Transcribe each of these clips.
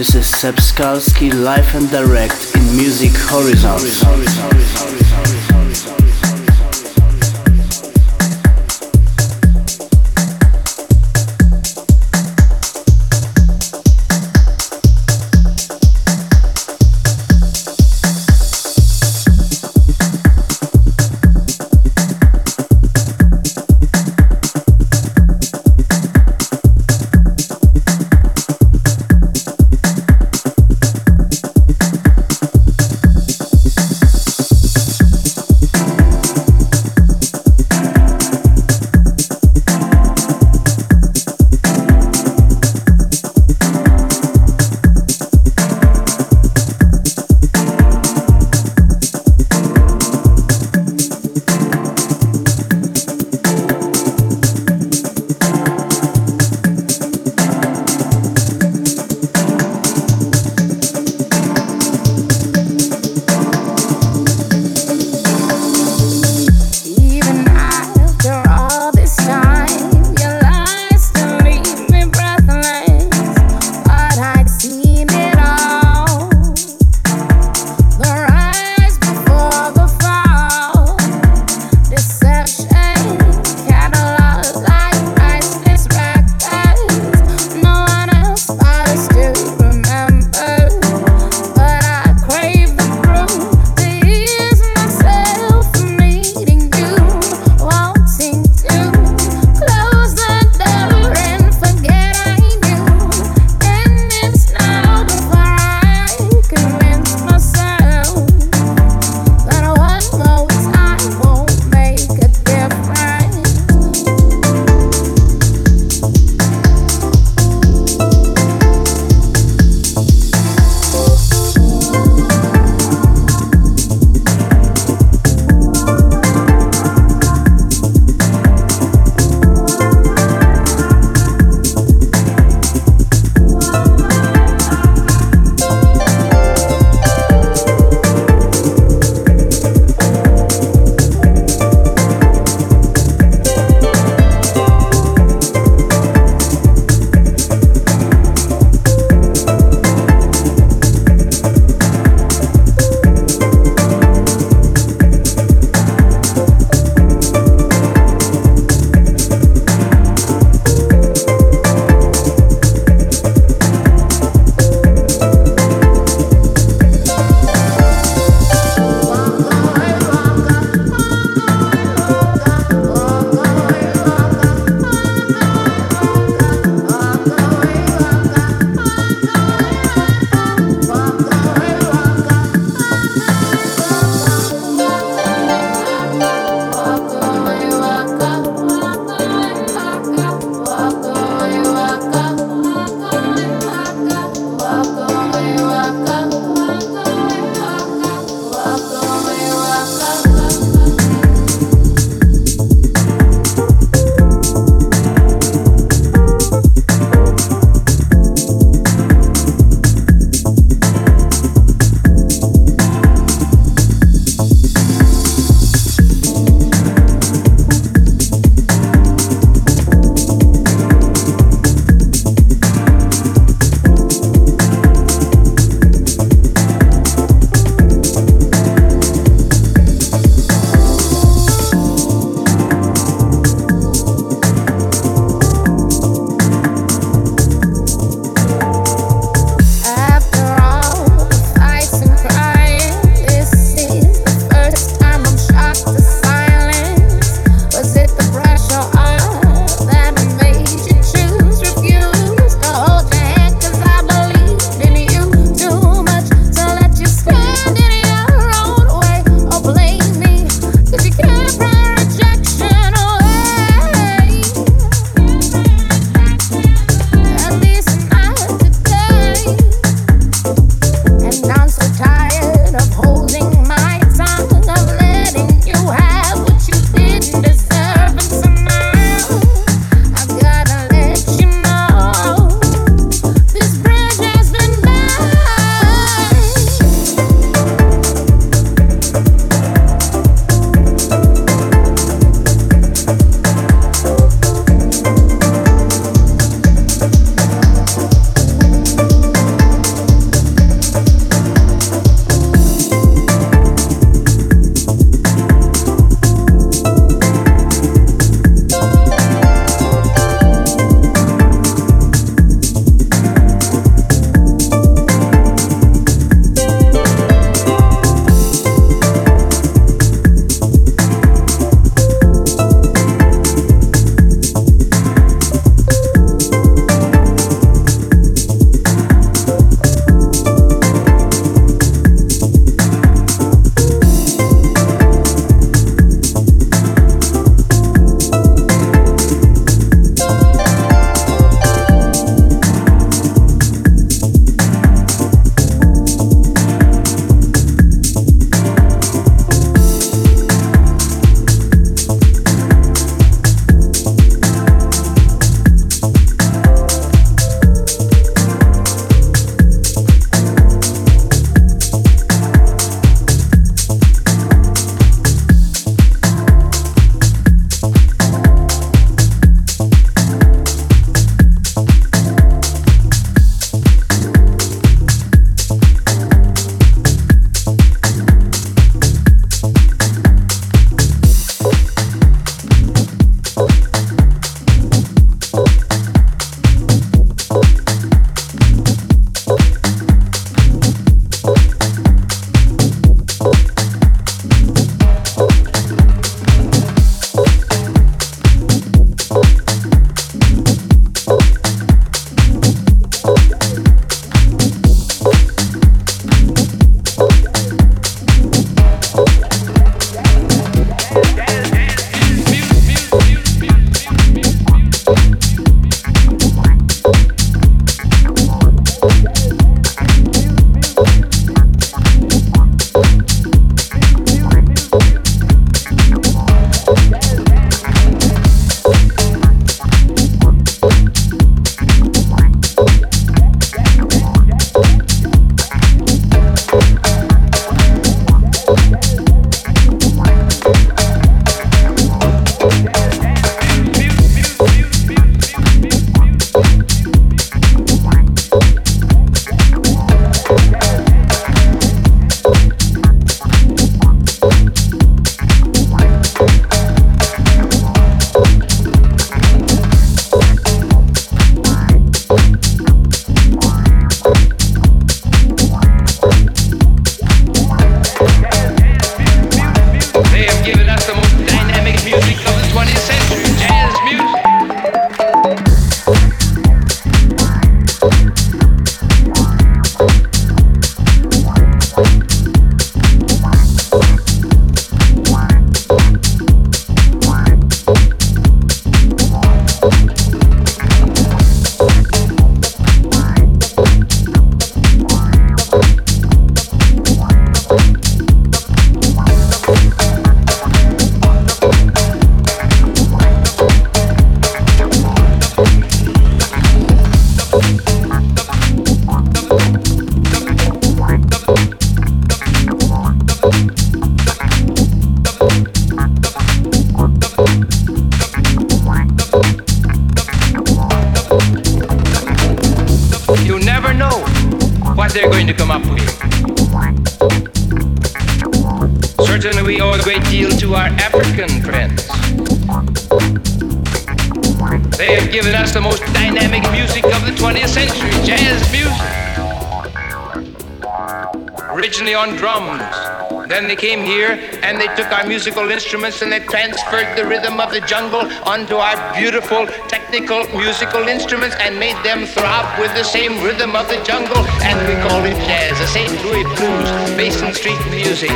Hi, this is Seb Skalski, live and direct in Music Horizon. What they're going to come up with. Certainly, we owe a great deal to our African friends. They have given us the most dynamic music of the 20th century, jazz music. Originally on drums, then they came here and they took our musical instruments and they transferred the rhythm of the jungle onto our beautiful technical musical instruments and made them throb with the same rhythm of the jungle. And we call it jazz, the St. Louis blues, Basin Street music.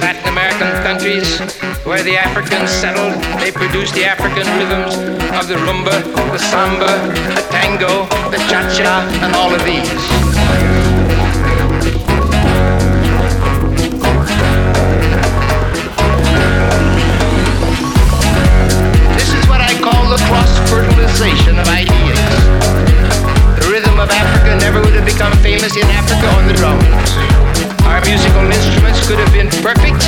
Latin American countries where the Africans settled, they produced the African rhythms of the rumba, the samba, the tango, the cha-cha, and all of these. Cross-fertilization of ideas. The rhythm of Africa never would have become famous in Africa on the drums. Our musical instruments could have been perfect,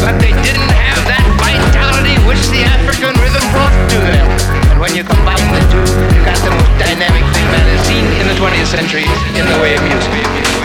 but they didn't have that vitality which the African rhythm brought to them. And when you combine the two, you've got the most dynamic thing that is seen in the 20th century in the way of music.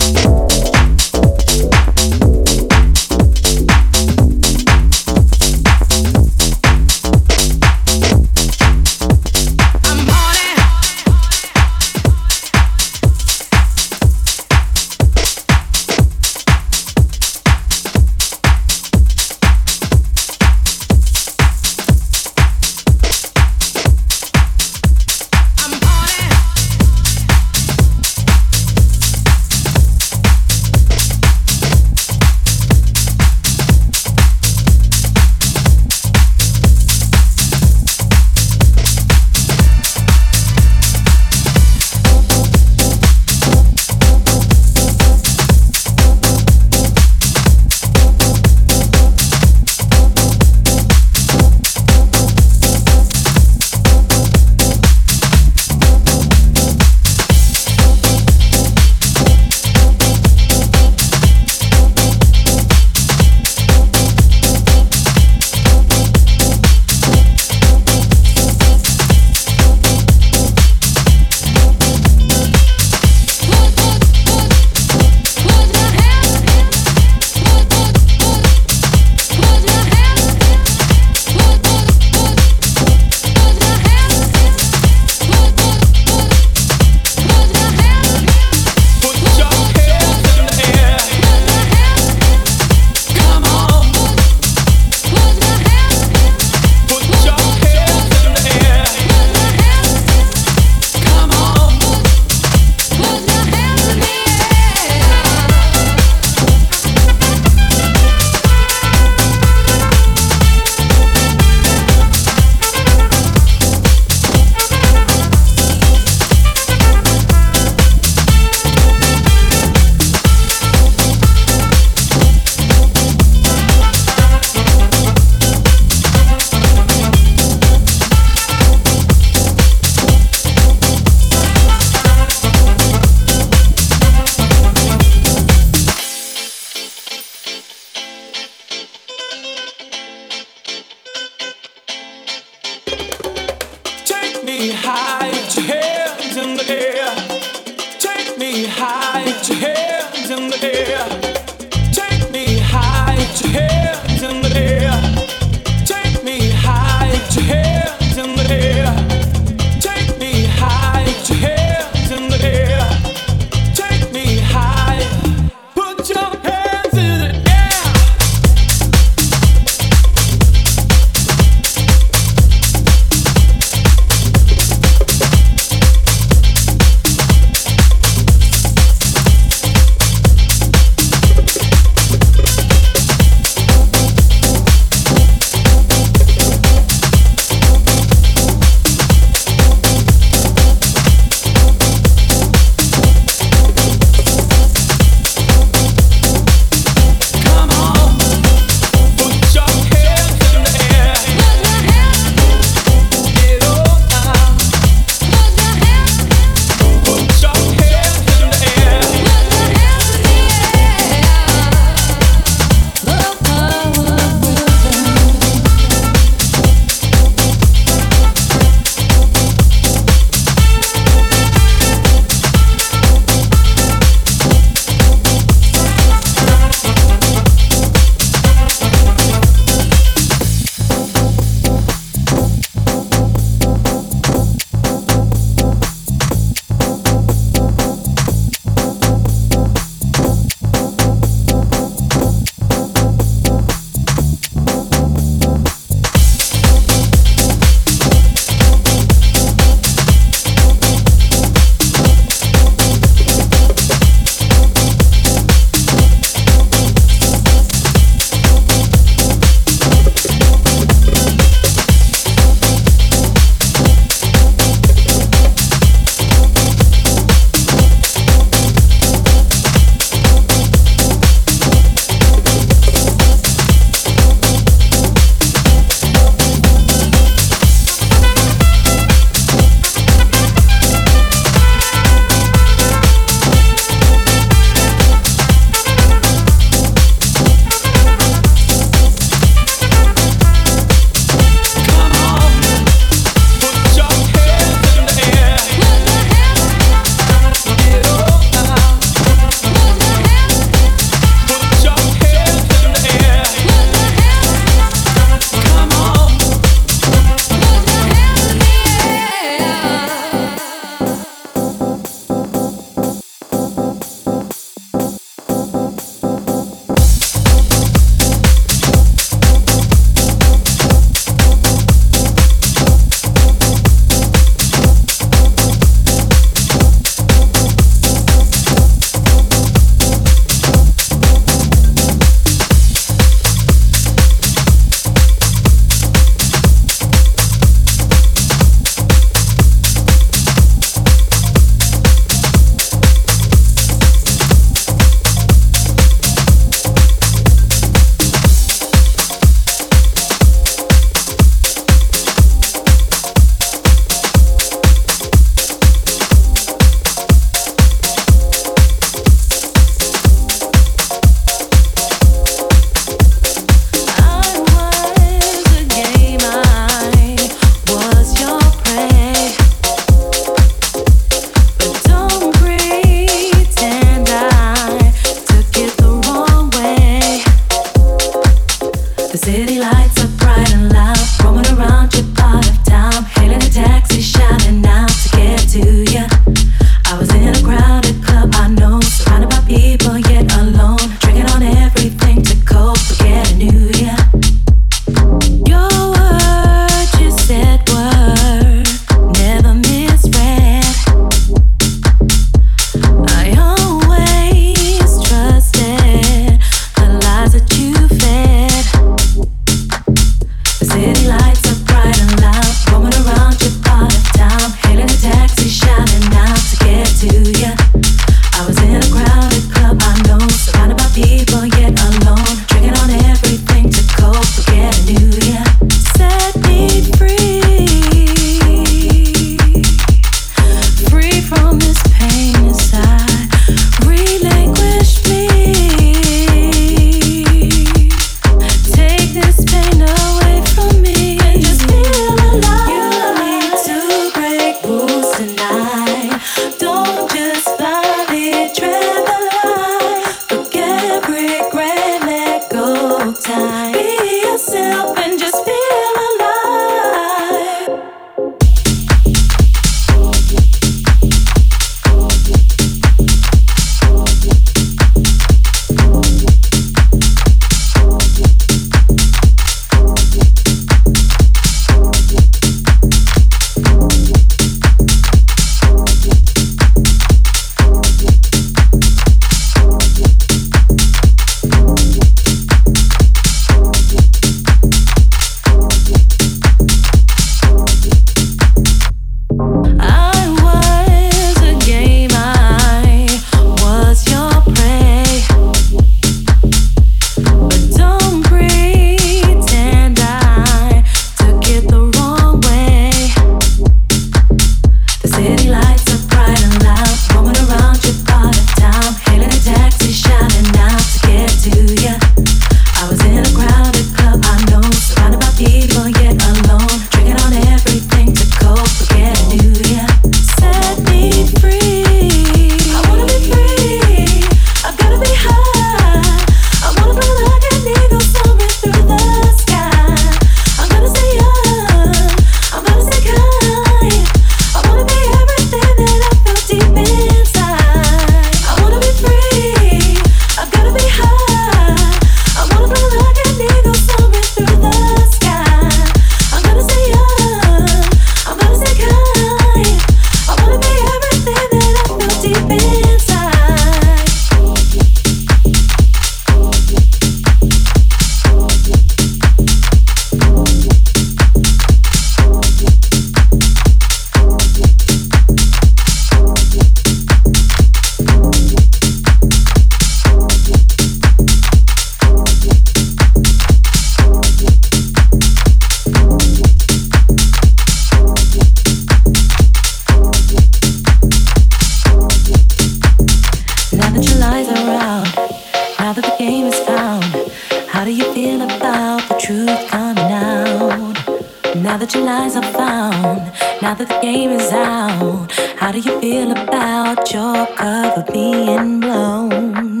Feel about your cover being blown?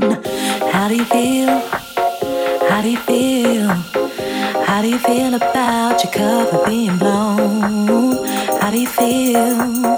How do you feel? How do you feel? How do you feel about your cover being blown? How do you feel?